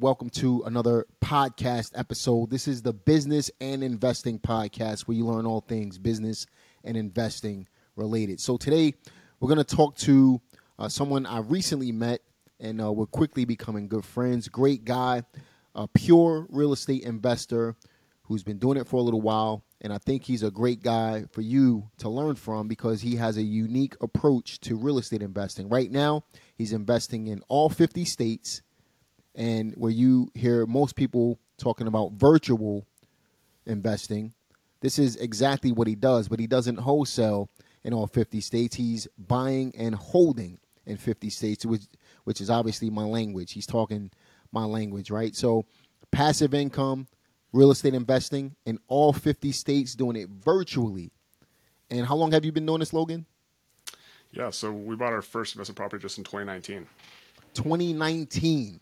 welcome to another podcast episode. This is the Business and Investing Podcast where you learn all things business and investing related. So today we're going to talk to uh, someone I recently met and uh, we're quickly becoming good friends. Great guy, a pure real estate investor who's been doing it for a little while. And I think he's a great guy for you to learn from because he has a unique approach to real estate investing. Right now, he's investing in all 50 states and where you hear most people talking about virtual investing, this is exactly what he does, but he doesn't wholesale in all 50 states. He's buying and holding in 50 states, which, which is obviously my language. He's talking my language, right? So, passive income, real estate investing in all 50 states, doing it virtually. And how long have you been doing this, Logan? Yeah, so we bought our first investment property just in 2019. 2019.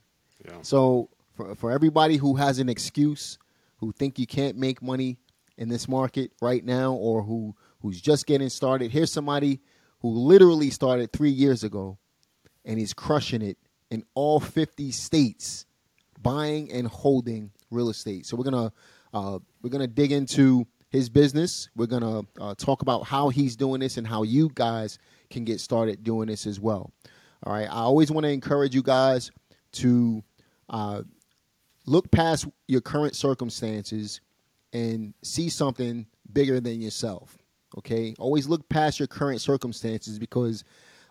So for for everybody who has an excuse, who think you can't make money in this market right now, or who who's just getting started, here's somebody who literally started three years ago, and he's crushing it in all 50 states, buying and holding real estate. So we're gonna uh, we're gonna dig into his business. We're gonna uh, talk about how he's doing this and how you guys can get started doing this as well. All right. I always want to encourage you guys to uh, look past your current circumstances and see something bigger than yourself. Okay, always look past your current circumstances because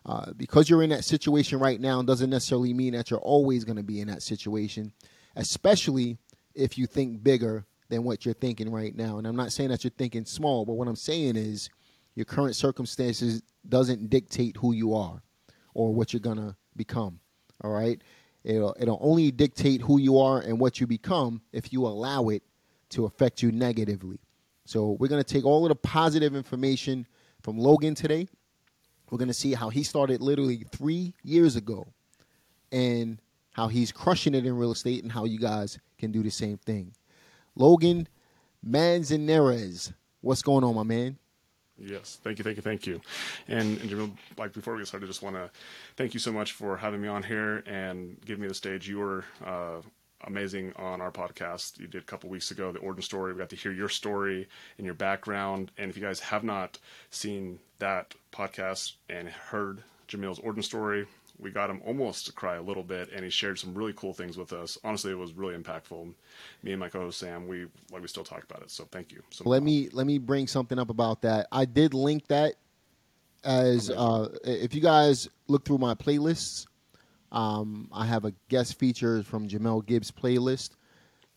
uh, because you're in that situation right now doesn't necessarily mean that you're always going to be in that situation, especially if you think bigger than what you're thinking right now. And I'm not saying that you're thinking small, but what I'm saying is your current circumstances doesn't dictate who you are or what you're going to become. All right. It'll, it'll only dictate who you are and what you become if you allow it to affect you negatively. So we're going to take all of the positive information from Logan today. We're going to see how he started literally three years ago and how he's crushing it in real estate and how you guys can do the same thing. Logan Manzanares, what's going on, my man? Yes, thank you, thank you, thank you. And, and Jamil, like before we get started, I just want to thank you so much for having me on here and giving me the stage. You were uh, amazing on our podcast you did a couple weeks ago, the Origin story. We got to hear your story and your background. And if you guys have not seen that podcast and heard Jamil's Origin story, we got him almost to cry a little bit, and he shared some really cool things with us. Honestly, it was really impactful. Me and my co-host Sam, we like we still talk about it. So thank you. So let me let me bring something up about that. I did link that as uh, if you guys look through my playlists. Um, I have a guest feature from Jamel Gibbs playlist.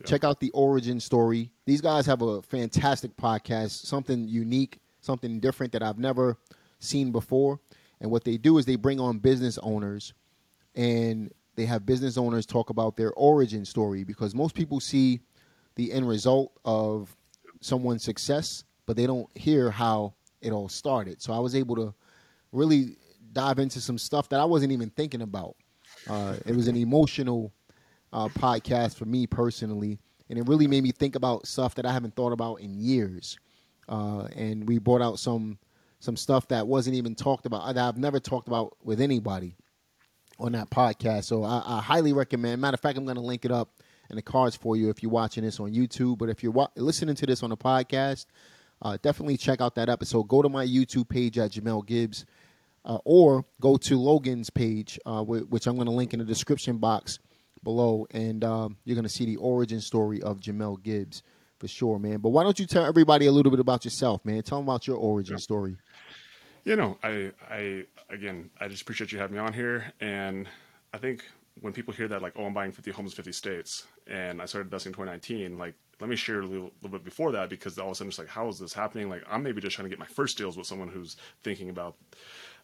Yeah. Check out the origin story. These guys have a fantastic podcast, something unique, something different that I've never seen before. And what they do is they bring on business owners and they have business owners talk about their origin story because most people see the end result of someone's success, but they don't hear how it all started. So I was able to really dive into some stuff that I wasn't even thinking about. Uh, it was an emotional uh, podcast for me personally, and it really made me think about stuff that I haven't thought about in years. Uh, and we brought out some some stuff that wasn't even talked about that I've never talked about with anybody on that podcast. So I, I highly recommend. Matter of fact, I'm going to link it up in the cards for you if you're watching this on YouTube. But if you're wa- listening to this on a podcast, uh, definitely check out that episode. Go to my YouTube page at Jamel Gibbs, uh, or go to Logan's page, uh, which I'm going to link in the description box below, and um, you're going to see the origin story of Jamel Gibbs for sure, man. But why don't you tell everybody a little bit about yourself, man? Tell them about your origin yeah. story. You know, I, I, again, I just appreciate you having me on here. And I think when people hear that, like, oh, I'm buying 50 homes in 50 states, and I started investing in 2019, like, let me share a little, little, bit before that because all of a sudden it's like, how is this happening? Like, I'm maybe just trying to get my first deals with someone who's thinking about,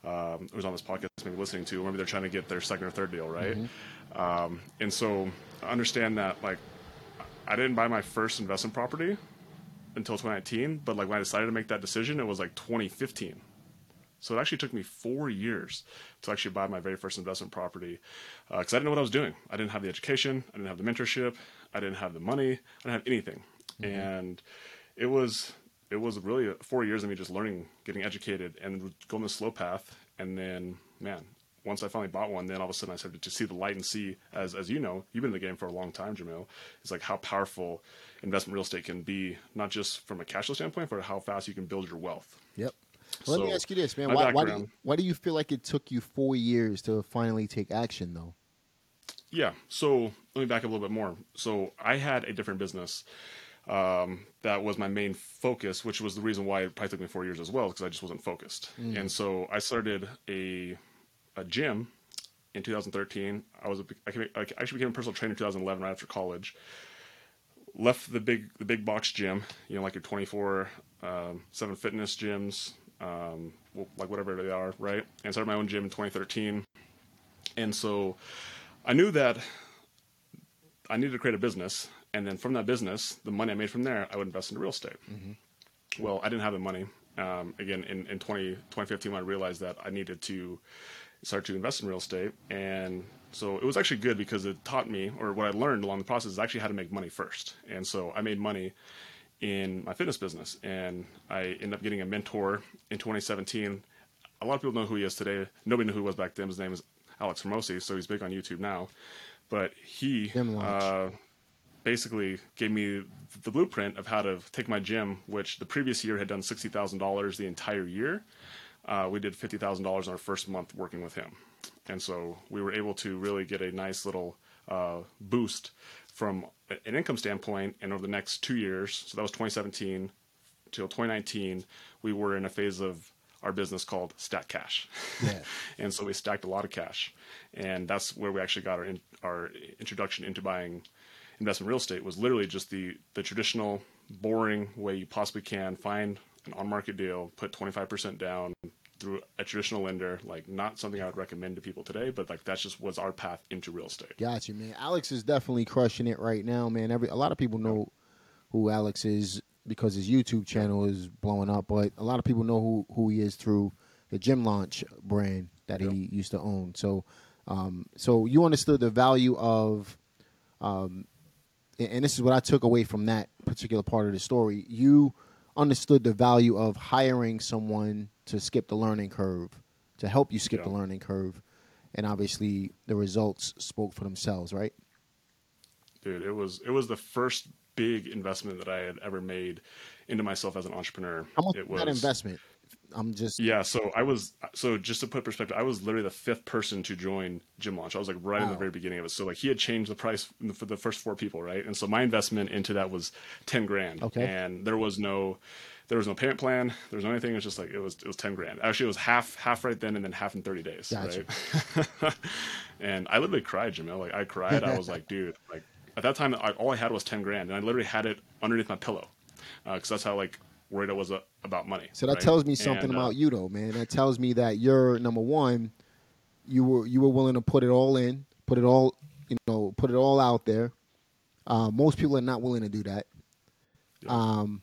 um, who's on this podcast, maybe listening to, or maybe they're trying to get their second or third deal, right? Mm-hmm. Um, and so I understand that, like, I didn't buy my first investment property until 2019, but like when I decided to make that decision, it was like 2015. So it actually took me four years to actually buy my very first investment property because uh, I didn't know what I was doing. I didn't have the education, I didn't have the mentorship, I didn't have the money, I didn't have anything, mm-hmm. and it was it was really four years of me just learning, getting educated, and going the slow path. And then, man, once I finally bought one, then all of a sudden I started to see the light and see, as as you know, you've been in the game for a long time, Jamil. It's like how powerful investment real estate can be, not just from a cash flow standpoint, but how fast you can build your wealth. Yep. Let me ask you this, man. Why, why, do you, why do you feel like it took you four years to finally take action, though? Yeah. So let me back up a little bit more. So I had a different business um, that was my main focus, which was the reason why it probably took me four years as well, because I just wasn't focused. And so I started a a gym in 2013. I was a, I came- I actually became a personal trainer in 2011, right after college. Left the big the big box gym, you know, like your 24 um, seven fitness gyms, um, like whatever they are, right? And started my own gym in 2013. And so I knew that I needed to create a business, and then from that business, the money I made from there, I would invest into real estate. Well, I didn't have the money. Um, again, in, in 20, 2015, when I realized that I needed to start to invest in real estate. And so it was actually good because it taught me, or what I learned along the process, is actually how to make money first. And so I made money in my fitness business, and I ended up getting a mentor in 2017. A lot of people know who he is today. Nobody knew who he was back then. His name is Alex Hormozi, so he's big on YouTube now. But he uh, basically gave me the blueprint of how to take my gym, which the previous year had done sixty thousand dollars the entire year. Uh, we did fifty thousand dollars in our first month working with him, and so we were able to really get a nice little uh, boost from an income standpoint. And over the next two years, so that was 2017 till 2019, we were in a phase of our business called Stack Cash. Yeah. and so we stacked a lot of cash, and that's where we actually got our in, our introduction into buying investment real estate. Was literally just the the traditional, boring way you possibly can find an on market deal, put 25% down through a traditional lender. Like not something I would recommend to people today, but like that's just was our path into real estate. Got you, man. Alex is definitely crushing it right now, man. Every a lot of people know who Alex is because his YouTube channel is blowing up, but a lot of people know who who he is through the Gym Launch brand that he used to own. So, um, so you understood the value of, um, and this is what I took away from that particular part of the story. You understood the value of hiring someone to skip the learning curve, to help you skip Yeah. the learning curve, and obviously the results spoke for themselves, right? dude it was it was the first big investment that i had ever made into myself as an entrepreneur How much it was that investment? I'm just yeah so i was so just to put perspective i was literally the fifth person to join gym launch i was like right in the very beginning of it so like he had changed the price for the first four people right and so my investment into that was 10 grand Okay. and there was no there was no payment plan there was no anything it was just like it was it was 10 grand actually it was half half right then and then half in 30 days Gotcha. right and I literally cried, Jamil. Like I cried. I was like, dude, like at that time, I, all I had was ten grand, and I literally had it underneath my pillow, because that's how like worried I was uh, about money. so that right? tells me something And, uh, about you, though, man. That tells me that you're number one. You were you were willing to put it all in, put it all, you know, put it all out there. Uh, most people are not willing to do that. Yeah. Um,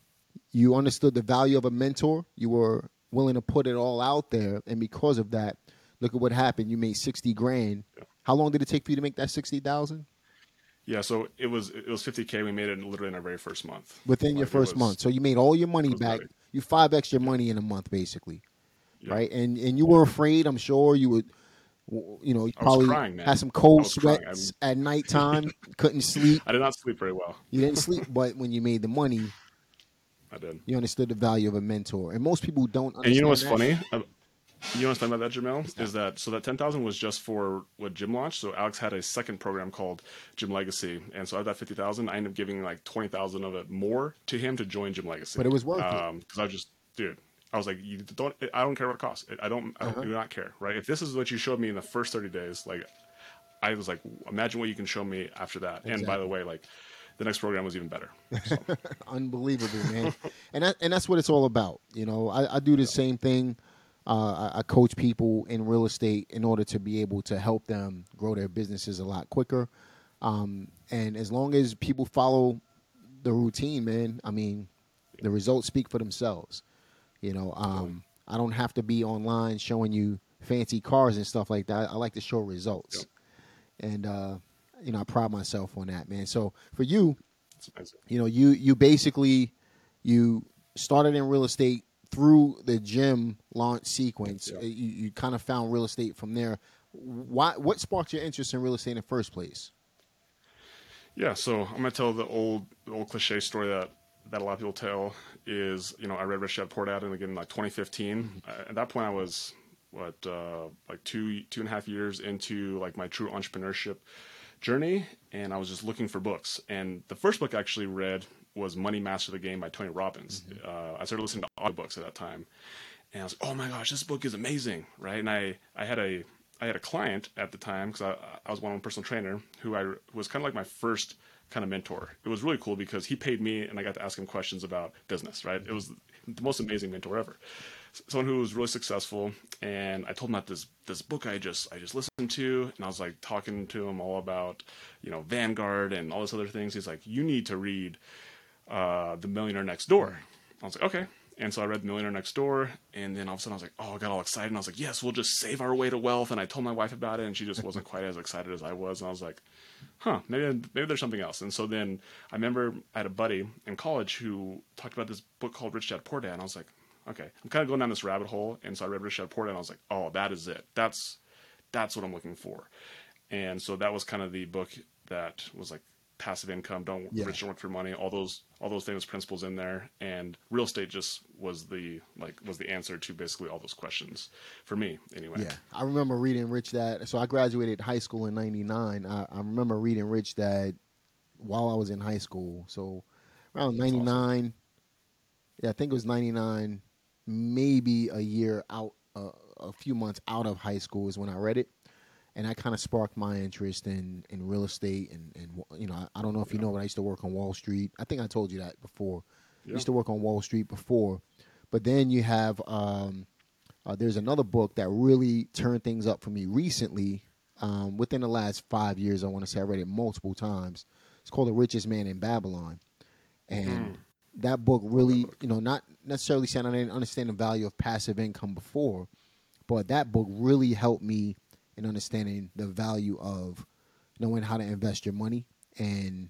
you understood the value of a mentor. You were willing to put it all out there, and because of that, look at what happened. You made sixty grand. Yeah. How long did it take for you to make that sixty thousand? Yeah, so it was it was 50k. We made it literally in our very first month. Within your Like, it first was- month, so you made all your money back. You five x extra money in a month, basically. Yeah. right? And and you were afraid. I'm sure you would. You know, you probably crying, had some cold I was crying. sweats at nighttime. couldn't sleep. I did not sleep very well. You didn't sleep, but when you made the money, I did. you understood the value of a mentor. And most people don't. Understand And you know what's that. funny? Uh, You know what's funny about that, Jamel? Is that so that ten thousand was just for what Gym launched. So Alex had a second program called Gym Legacy, and so out of that fifty thousand, I ended up giving like twenty thousand of it more to him to join Gym Legacy. But it was worth it. um, Because I was just, dude, I was like, you don't, I don't care what it costs. I don't, I Uh-huh. do not care, right? If this is what you showed me in the first thirty days, like, I was like, imagine what you can show me after that. And by the way, like, the next program was even better. unbelievable, man. and that, and that's what it's all about. You know, I, I do the same thing. Uh, I, I coach people in real estate in order to be able to help them grow their businesses a lot quicker. Um, and as long as people follow the routine, man, I mean, the results speak for themselves. You know, um, I don't have to be online showing you fancy cars and stuff like that. I like to show results, and uh, you know, I pride myself on that, man. So for you, you know you you basically you started in real estate through the gym launch sequence Yeah. Uh, you, you kind of found real estate from there why? What sparked your interest in real estate in the first place? Yeah, so I'm gonna tell the old old cliche story that that a lot of people tell is you know I read Rich Dad Poor Dad and again like 2015. Uh, at that point, I was what uh, like two two and a half years into like my true entrepreneurship journey, and I was just looking for books. And the first book I actually read was Money Master the Game by Tony Robbins. Mm-hmm. Uh, I started listening to audiobooks at that time, and I was like, oh my gosh, this book is amazing, right? And I I had a I had a client at the time because I, I was one personal trainer who I who was kind of like my first kind of mentor. It was really cool because he paid me and I got to ask him questions about business, right? It was the most amazing mentor ever. Someone who was really successful and I told him about this this book I just I just listened to and I was like talking to him all about, you know, Vanguard and all these other things. He's like, You need to read uh, The Millionaire Next Door. I was like, Okay. And so I read The Millionaire Next Door, and then all of a sudden I was like, oh, I got all excited. And I was like, yes, we'll just save our way to wealth. And I told my wife about it, and she just wasn't quite as excited as I was. And I was like, huh, maybe maybe there's something else. And so then I remember I had a buddy in college who talked about this book called Rich Dad Poor Dad, and I was like, okay, I'm kind of going down this rabbit hole. And so I read Rich Dad Poor Dad, and I was like, oh, that is it. That's that's what I'm looking for. And so that was kind of the book that was like passive income, don't yeah. rich don't work for money, all those all those famous principles in there, and real estate just was the like was the answer to basically all those questions for me anyway. Yeah, I remember reading Rich Dad. So I graduated high school in '99. I, I remember reading Rich Dad while I was in high school. So around '99, awesome. yeah, I think it was '99, maybe a year out, uh, a few months out of high school is when I read it and that kind of sparked my interest in, in real estate and, and you know I, I don't know if yeah. you know but I used to work on Wall Street. I think I told you that before. Yeah. I used to work on Wall Street before, but then you have um, uh, there's another book that really turned things up for me recently. Um, within the last five years, I want to say I read it multiple times. It's called The Richest Man in Babylon, and mm. That book really, you know, not necessarily saying I didn't understand the value of passive income before, but that book really helped me in understanding the value of knowing how to invest your money and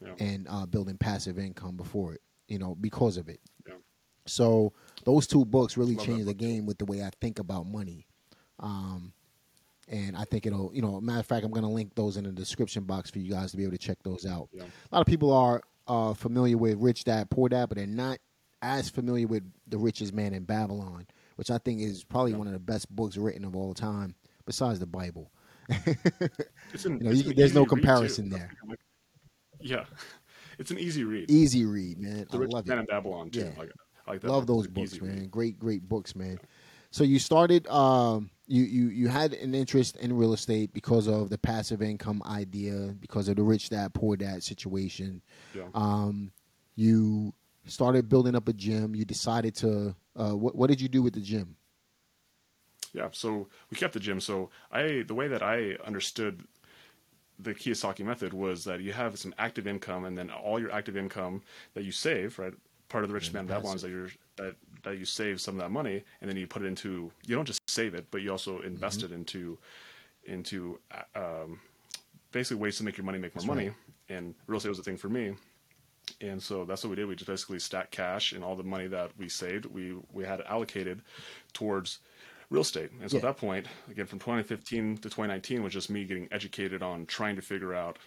yeah. and uh, building passive income before it. You know, because of it. Yeah. So those two books really Love changed the game with the way I think about money. Um, and I think it'll, you know, matter of fact, I'm going to link those in the description box for you guys to be able to check those out. Yeah. A lot of people are uh, familiar with Rich Dad Poor Dad, but they're not as familiar with The Richest Man in Babylon, which I think is probably one of the best books written of all time besides the Bible. An, you know, you, there's no comparison there. Yeah, it's an easy read. Easy read, man. The I love Man it. Babylon too. Yeah. Like, I like that. Love those books, man. Read. Great, great books, man. Yeah. So you started. Um, you you you had an interest in real estate because of the passive income idea, because of the rich dad poor dad situation. Yeah. Um, you started building up a gym. You decided to. Uh, what what did you do with the gym? Yeah, so we kept the gym. So I, the way that I understood the Kiyosaki method was that you have some active income, and then all your active income that you save, right? Part of the rich man Babylon is that you're that that you save some of that money, and then you put it into. You don't just save it, but you also invest mm-hmm. it into into um, basically ways to make your money make more that's money. Right. And real estate was a thing for me. And so that's what we did. We just basically stacked cash and all the money that we saved, we we had allocated towards real estate. And so yeah. at that point, again, from 2015 to 2019 was just me getting educated on trying to figure out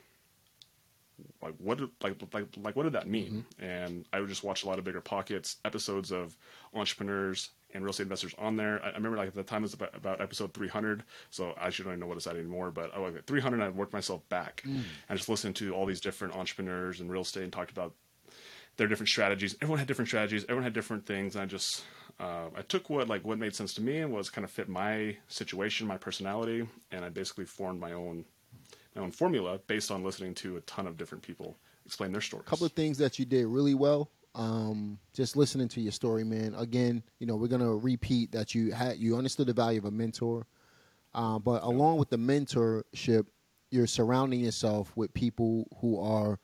like what did, like like like what did that mean? Mm-hmm. And I would just watch a lot of BiggerPockets episodes of entrepreneurs and real estate investors on there. I, I remember like at the time it was about, about, episode 300, so I actually don't even know what it's at anymore. But I was at 300, I worked myself back mm. and just listened to all these different entrepreneurs and real estate and talked about their different strategies. Everyone had different strategies. Everyone had different things. And I just uh, I took what like what made sense to me and was kind of fit my situation, my personality, and I basically formed my own own formula based on listening to a ton of different people explain their stories. A couple of things that you did really well. Um, just listening to your story, man. Again, you know, we're gonna repeat that you had you understood the value of a mentor, uh, but yeah. along with the mentorship, you're surrounding yourself with people who are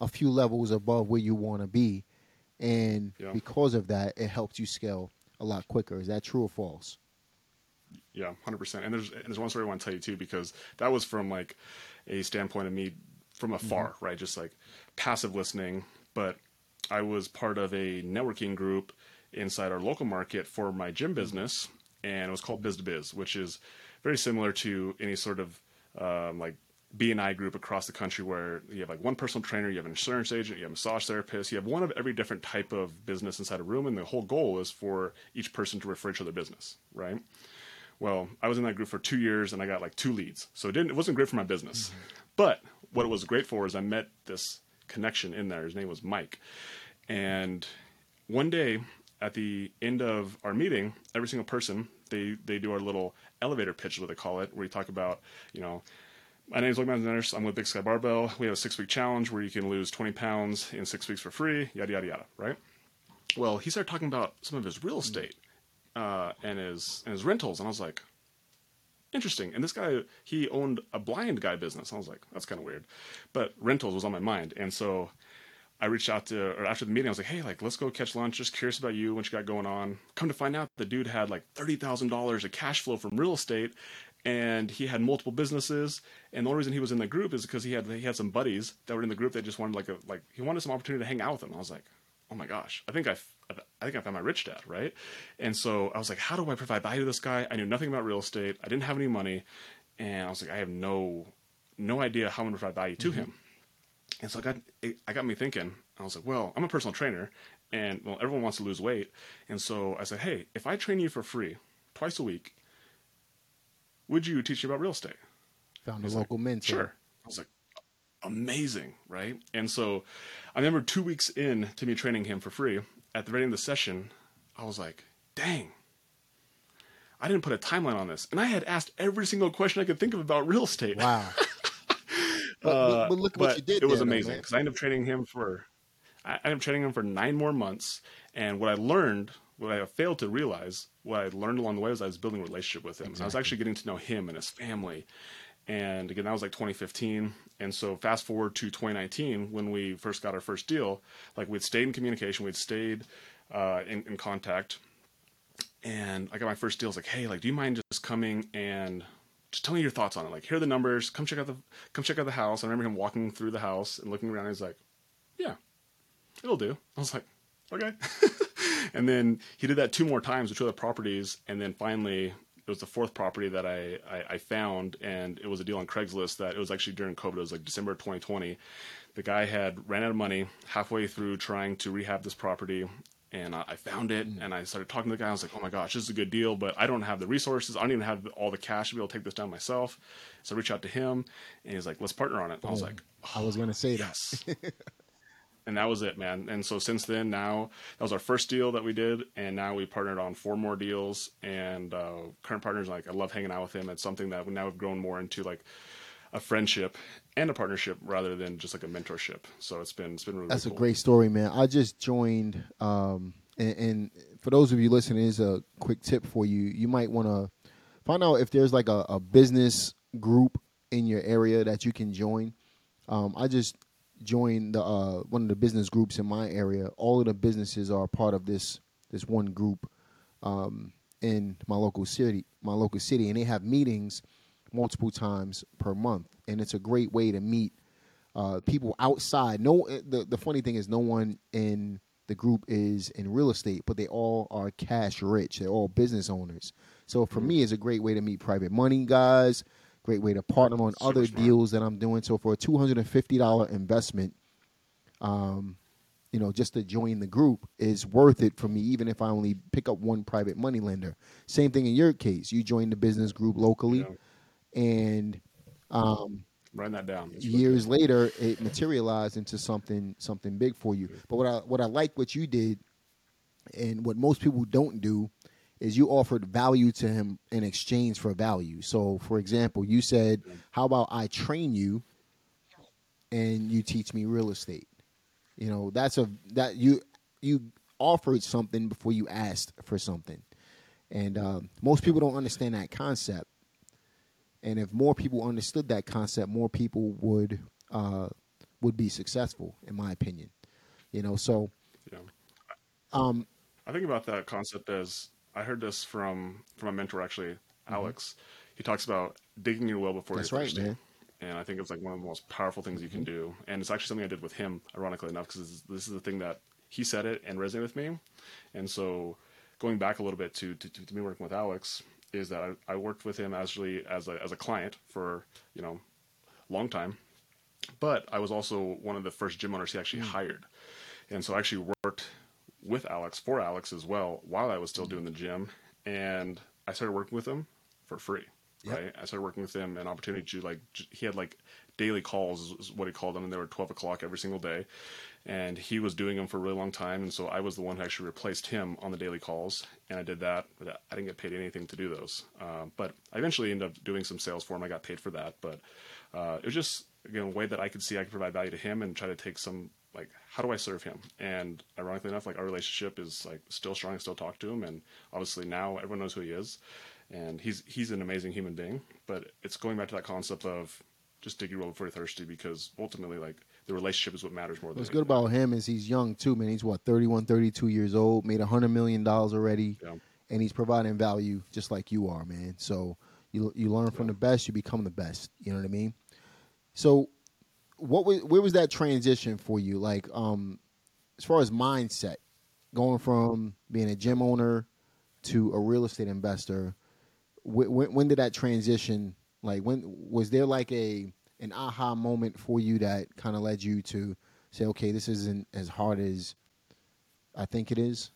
a few levels above where you want to be and yeah. because of that, it helps you scale a lot quicker. Is that true or false? Yeah, hundred percent. And there's and there's one story I want to tell you too because that was from like a standpoint of me from afar, mm-hmm. right? Just like passive listening. But I was part of a networking group inside our local market for my gym business, and it was called Biz to Biz, which is very similar to any sort of um, like BNI group across the country where you have like one personal trainer, you have an insurance agent, you have a massage therapist, you have one of every different type of business inside a room, and the whole goal is for each person to refer each other business, right? Well, I was in that group for two years and I got like two leads, so it didn't it wasn't great for my business, mm-hmm. but what it was great for is I met this connection in there. His name was Mike, and one day at the end of our meeting, every single person they they do our little elevator pitch, what they call it, where we talk about you know my name is Luke Nurse. I'm with Big Sky Barbell. We have a six week challenge where you can lose 20 pounds in six weeks for free, yada, yada, yada, right? Well, he started talking about some of his real estate uh, and, his, and his rentals. And I was like, interesting. And this guy, he owned a blind guy business. I was like, that's kind of weird. But rentals was on my mind. And so I reached out to, or after the meeting, I was like, hey, like, let's go catch lunch. Just curious about you, what you got going on. Come to find out, the dude had like $30,000 of cash flow from real estate and he had multiple businesses. And the only reason he was in the group is because he had he had some buddies that were in the group that just wanted like a like he wanted some opportunity to hang out with him. I was like, oh my gosh, I think I I think I found my rich dad, right? And so I was like, how do I provide value to this guy? I knew nothing about real estate. I didn't have any money, and I was like, I have no no idea how I'm gonna provide value to mm-hmm. him. And so I got it, I got me thinking. I was like, well, I'm a personal trainer, and well, everyone wants to lose weight, and so I said, hey, if I train you for free twice a week would you teach me about real estate? Found a local like, mentor. Sure. I was like, amazing, right? And so I remember two weeks in to me training him for free. At the very end of the session, I was like, dang, I didn't put a timeline on this. And I had asked every single question I could think of about real estate. Wow. but, uh, but, look what you did. It was amazing because I ended up training him for, I ended up training him for nine more months. And what I learned what I failed to realize, what I learned along the way was I was building a relationship with him. Exactly. I was actually getting to know him and his family. And again, that was like 2015. And so fast forward to 2019, when we first got our first deal, like we'd stayed in communication, we'd stayed uh, in, in contact. And I got my first deal. I was like, hey, like, do you mind just coming and just tell me your thoughts on it? Like, here are the numbers. Come check out the come check out the house. I remember him walking through the house and looking around. he's like, yeah, it'll do. I was like, okay. and then he did that two more times with two other properties, and then finally it was the fourth property that I, I, I, found, and it was a deal on Craigslist that it was actually during COVID. It was like December 2020. The guy had ran out of money halfway through trying to rehab this property, and I, I found it, mm. and I started talking to the guy. I was like, "Oh my gosh, this is a good deal, but I don't have the resources. I don't even have all the cash to be able to take this down myself." So I reached out to him, and he's like, "Let's partner on it." I was like, oh, "I was going to say yes. that." and that was it, man. And so since then, now that was our first deal that we did, and now we partnered on four more deals. And uh, current partners, like I love hanging out with him. It's something that we now have grown more into like a friendship and a partnership rather than just like a mentorship. So it's been it's been really. That's really a great story, man. I just joined, um, and, and, for those of you listening, is a quick tip for you. You might want to find out if there's like a, a, business group in your area that you can join. Um, I just joined the uh, one of the business groups in my area. All of the businesses are part of this this one group um, in my local city. My local city, and they have meetings multiple times per month, and it's a great way to meet uh, people outside. No, eh, the the funny thing is, no one in the group is in real estate, but they all are cash rich. They're all business owners. So for me, it's a great way to meet private money guys Great way to partner on Super other smart. deals that I'm doing. So for a two hundred and fifty dollar investment, um, you know, just to join the group is worth it for me, even if I only pick up one private money lender. Same thing in your case. You joined the business group locally, yeah. and um, run that down. years later, it materialized into something something big for you. But what I what I like what you did, and what most people don't do, is you offered value to him in exchange for value. So, for example, you said, "How about I train you, and you teach me real estate?" You know, that's a that you you offered something before you asked for something, and uh, most people don't understand that concept. And if more people understood that concept, more people would uh, would be successful, in my opinion. You know, so yeah. Um, I think about that concept as I heard this from from a mentor actually, mm-hmm. Alex. He talks about digging your well before That's you're thirsty. right, man. And I think it's like one of the most powerful things you can mm-hmm. do. And it's actually something I did with him, ironically enough, because this is the thing that he said it and resonated with me. And so going back a little bit to, to, to me working with Alex, is that I, I worked with him actually as a, as a client for you know long time, but I was also one of the first gym owners he actually mm. hired, and so I actually worked with Alex for Alex as well while I was still doing the gym, and I started working with him for free. Yep. Right, I started working with him, an opportunity to like he had like daily calls is what he called them, and they were twelve o'clock every single day, and he was doing them for a really long time, and so I was the one who actually replaced him on the daily calls, and I did that. But I didn't get paid anything to do those, uh, but I eventually ended up doing some sales for him. I got paid for that, but uh, it was just again a way that I could see I could provide value to him and try to take some like how do I serve him? And ironically enough, like our relationship is like still strong. I still talk to him, and obviously now everyone knows who he is, and he's he's an amazing human being. But it's going back to that concept of just dig your well before you're thirsty, because ultimately, like the relationship is what matters more. What's good about him is he's young too, man. He's what 31, 32 years old, made a hundred million dollars already, yeah. and he's providing value just like you are, man. So you you learn from yeah. the best, you become the best. You know what I mean? So what was where was that transition for you? Like, um, as far as mindset, going from being a gym owner to a real estate investor. When, when did that transition? Like, when was there like a an aha moment for you that kind of led you to say, okay, this isn't as hard as I think it is?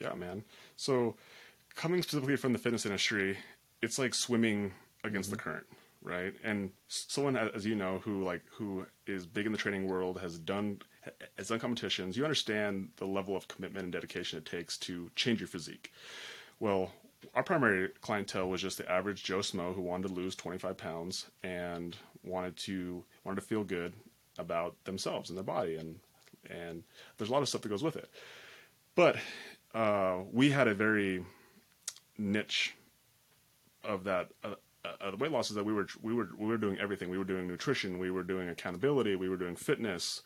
Yeah, man. So, coming specifically from the fitness industry, it's like swimming against mm-hmm. the current, right? And someone, as you know, who like who is big in the training world, has done has done competitions. You understand the level of commitment and dedication it takes to change your physique. Well, our primary clientele was just the average Joe Smo who wanted to lose 25 pounds and wanted to wanted to feel good about themselves and their body, and and there's a lot of stuff that goes with it. But uh, we had a very niche of that. Uh, uh, the weight loss is that we were we were we were doing everything. We were doing nutrition, we were doing accountability, we were doing fitness,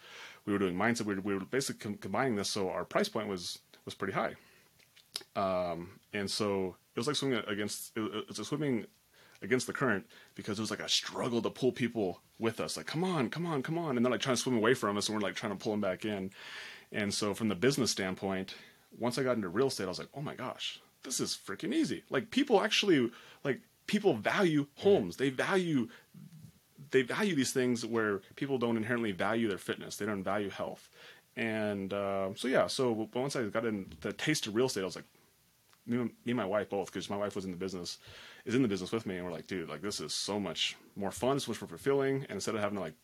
we were doing mindset. We were, we were basically com- combining this, so our price point was was pretty high. Um, and so it was like swimming against it a swimming against the current because it was like a struggle to pull people with us. Like, come on, come on, come on, and they're like trying to swim away from us, and we're like trying to pull them back in. And so, from the business standpoint, once I got into real estate, I was like, oh my gosh, this is freaking easy. Like, people actually like people value homes. They value they value these things where people don't inherently value their fitness. They don't value health. And uh, so yeah, so once I got in the taste of real estate, I was like, me, me and my wife both, because my wife was in the business, is in the business with me, and we're like, dude, like this is so much more fun, so much more fulfilling, and instead of having to like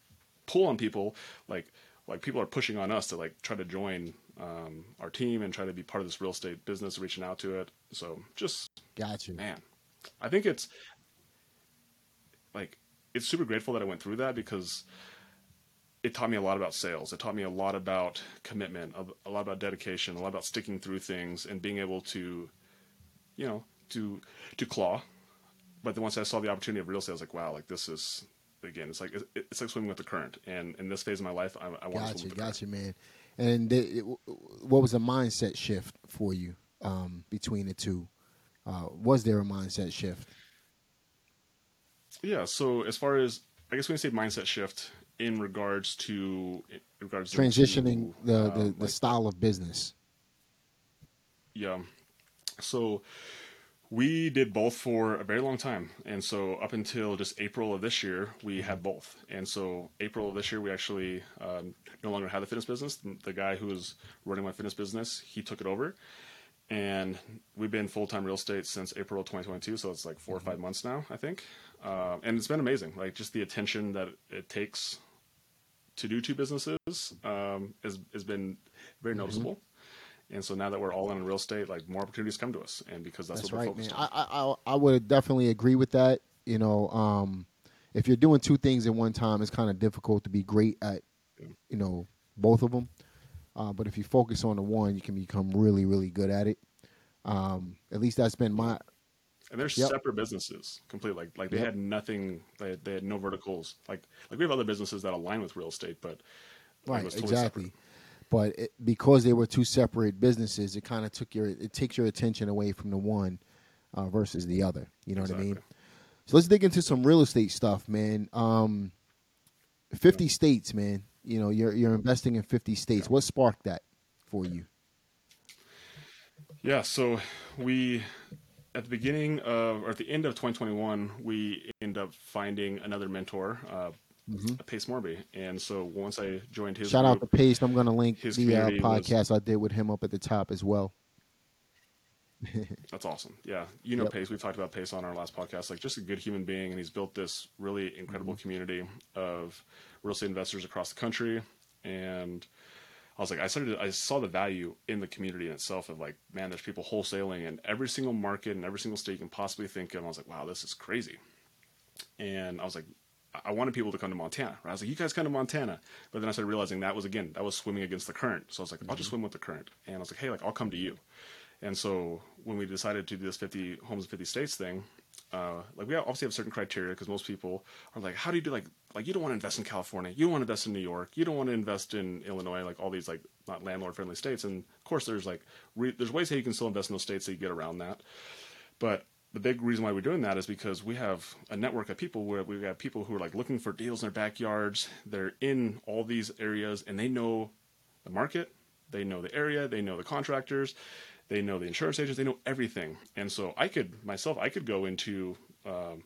pull on people, like like people are pushing on us to like try to join um, our team and try to be part of this real estate business, reaching out to it. So just got you, man. I think it's like it's super grateful that I went through that because it taught me a lot about sales. It taught me a lot about commitment, a, lot about dedication, a lot about sticking through things and being able to, you know, to to claw. But then once I saw the opportunity of real estate, I was like, wow, like this is again, it's like it's like swimming with the current. And in this phase of my life, I, I want gotcha, to swim with the gotcha, man. And it, what was the mindset shift for you um, between the two? Uh, was there a mindset shift? Yeah. So as far as I guess we can say mindset shift in regards to in regards transitioning to, the the, uh, the style of business. Yeah. So we did both for a very long time. And so up until just April of this year, we had both. And so April of this year, we actually um, no longer had the fitness business. The guy who was running my fitness business, he took it over. And we've been full time real estate since April 2022. So it's like 4 mm-hmm. or five months now, I think. Uh, and it's been amazing. Like just the attention that it takes to do two businesses um, has, has been very mm-hmm. noticeable. Mm-hmm. And so now that we're all in real estate, like more opportunities come to us, and because that's, that's what we're right, focused man. on. I, I I would definitely agree with that. You know, um, if you're doing two things at one time, it's kind of difficult to be great at, you know, both of them. Uh, but if you focus on the one, you can become really, really good at it. Um, at least that's been my and they're yep. separate businesses completely. Like like they yep. had nothing. They had, they had no verticals. Like like we have other businesses that align with real estate, but right exactly. Separate. But it, because they were two separate businesses, it kind of took your it takes your attention away from the one uh, versus the other. You know exactly. what I mean? So let's dig into some real estate stuff, man. Um, Fifty yeah. states, man. You know, you're you're investing in fifty states. Yeah. What sparked that for you? Yeah, so we at the beginning of, or at the end of 2021, we end up finding another mentor, uh, Pace Morby. And so once I joined his Mm-hmm. Shout out to Pace. I'm going to link His the uh, community was- podcast I did with him up at the top as well. That's awesome. Yeah. You know Yep. Pace. We've talked about Pace on our last podcast. Like just a good human being. And he's built this really incredible Mm-hmm. community of real estate investors across the country. And I was like, I started, I saw the value in the community in itself of like, man, there's people wholesaling in every single market and every single state you can possibly think of. And I was like, wow, this is crazy. And I was like, I wanted people to come to Montana. Right? I was like, you guys come to Montana. But then I started realizing that was again, that was swimming against the current. So I was like, I'll just mm-hmm. swim with the current. And I was like, hey, like I'll come to you. And so when we decided to do this 50 homes in 50 states thing, uh, like we obviously have certain criteria because most people are like, how do you do like, like you don't want to invest in California, you don't want to invest in New York, you don't want to invest in Illinois, like all these like not landlord friendly states. And of course, there's like re- there's ways that you can still invest in those states that you get around that. But the big reason why we're doing that is because we have a network of people where we have people who are like looking for deals in their backyards. They're in all these areas and they know the market, they know the area, they know the contractors, they know the insurance agents, they know everything. And so I could myself, I could go into um,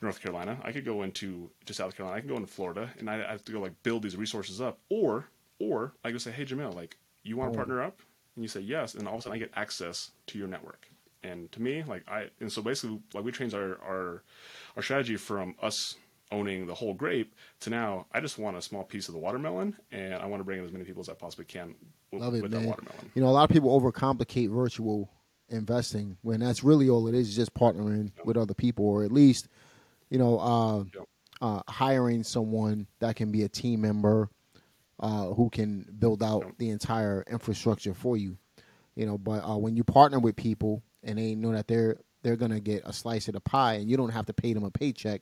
North Carolina, I could go into to South Carolina, I can go into Florida, and I have to go like build these resources up, or or I go say, hey Jamil, like you want to partner up, and you say yes, and all of a sudden I get access to your network. And to me, like I, and so basically, like we changed our our our strategy from us owning the whole grape to now I just want a small piece of the watermelon, and I want to bring in as many people as I possibly can with, Love it, with man. that watermelon. You know, a lot of people overcomplicate virtual investing when that's really all it is, is just partnering with other people or at least, you know, uh, Yep. uh, hiring someone that can be a team member uh, who can build out Yep. the entire infrastructure for you. You know, but uh, when you partner with people and they know that they're they're gonna get a slice of the pie and you don't have to pay them a paycheck,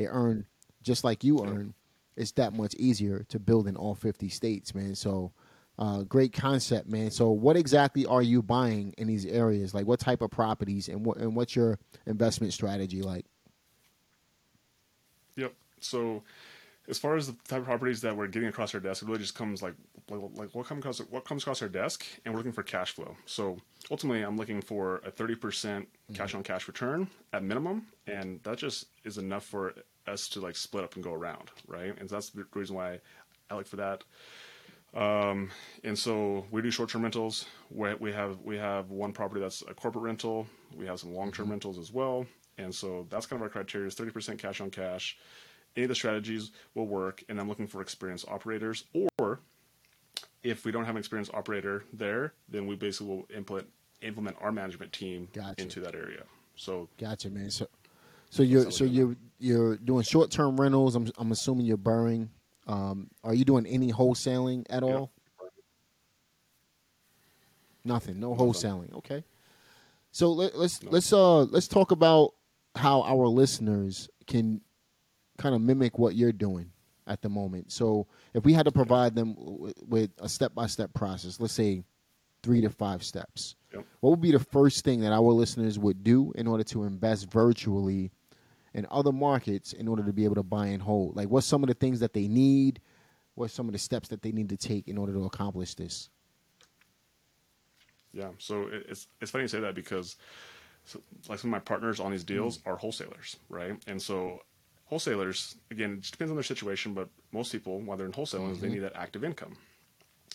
they earn just like you earn. It's that much easier to build in all 50 states, man. So, uh, great concept, man. So, what exactly are you buying in these areas? Like, what type of properties, and what and what's your investment strategy like? Yep. So, as far as the type of properties that we're getting across our desk, it really just comes like like, like what comes across what comes across our desk, and we're looking for cash flow. So ultimately, I'm looking for a 30 percent cash on cash return at minimum, and that just is enough for us to like split up and go around, right? And that's the reason why I like for that. Um, and so we do short-term rentals. We have we have one property that's a corporate rental. We have some long-term rentals as well. And so that's kind of our criteria: is 30% cash on cash. Any of the strategies will work, and I'm looking for experienced operators. Or if we don't have an experienced operator there, then we basically will implement implement our management team Gotcha. into that area. So Gotcha, man. So, so you're so you're you're doing short term rentals. I'm I'm assuming you're burring. Um, are you doing any wholesaling at all? Nothing. No wholesaling. Okay. So let, let's let's uh let's talk about how our listeners can kind of mimic what you're doing at the moment. So if we had to provide them w- with a step by step process, let's say three to five steps, Yep. what would be the first thing that our listeners would do in order to invest virtually in other markets in order to be able to buy and hold? Like, what's some of the things that they need? What's some of the steps that they need to take in order to accomplish this? Yeah, so it's it's funny you say that because so, like some of my partners on these deals mm. are wholesalers, right? And so wholesalers, again, it just depends on their situation, but most people, while they're in wholesaling, is they mm-hmm. need that active income.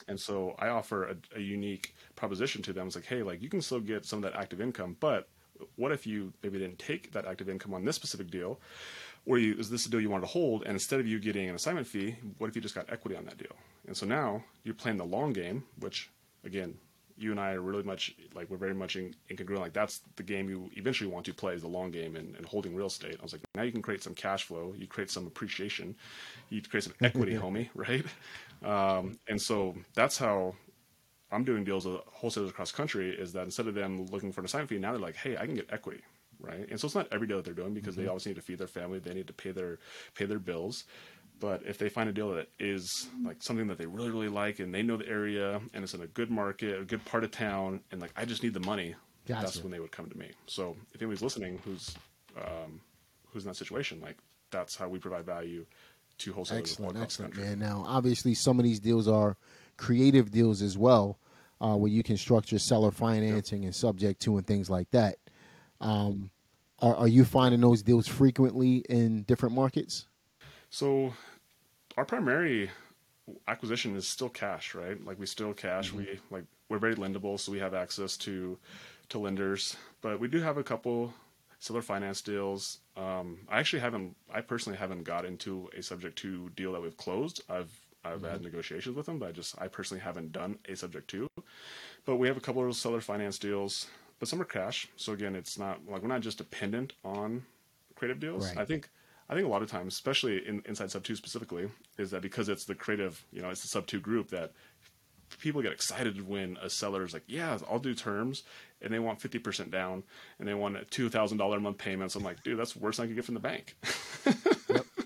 And so I offer a, a unique proposition to them. It's like, hey, like you can still get some of that active income, but what if you maybe didn't take that active income on this specific deal, or you, is this a deal you wanted to hold, and instead of you getting an assignment fee, what if you just got equity on that deal? And so now you're playing the long game, which again, you and I are really much like we're very much in, in congruent. Like that's the game you eventually want to play is the long game and, and holding real estate. I was like, now you can create some cash flow, you create some appreciation, you create some equity, homie, right? Um, and so that's how I'm doing deals with wholesalers across the country is that instead of them looking for an assignment fee, now they're like, hey, I can get equity, right? And so it's not every deal that they're doing because they always need to feed their family, they need to pay their pay their bills. But if they find a deal that is like something that they really really like and they know the area and it's in a good market, a good part of town, and like I just need the money, that's when they would come to me. So if anybody's listening who's um, who's in that situation, like that's how we provide value to wholesalers Excellent, excellent, man. Now, obviously, some of these deals are creative deals as well, uh, where you can structure seller financing and subject to and things like that. Um, are, are you finding those deals frequently in different markets? So, our primary acquisition is still cash, right? Like we still cash. Mm-hmm. We like we're very lendable, so we have access to to lenders. But we do have a couple seller finance deals. Um, I actually haven't. I personally haven't got into a subject to deal that we've closed. I've I've mm-hmm. had negotiations with them, but I just I personally haven't done a subject to. But we have a couple of seller finance deals, but some are cash. So again, it's not like we're not just dependent on creative deals. Right. I think I think a lot of times, especially in, inside sub two specifically, is that because it's the creative, you know, it's the sub two group that people get excited when a seller is like, "Yeah, I'll do terms," and they want fifty percent down and they want a two thousand dollar a month payments. I'm like, dude, that's the worst I could get from the bank.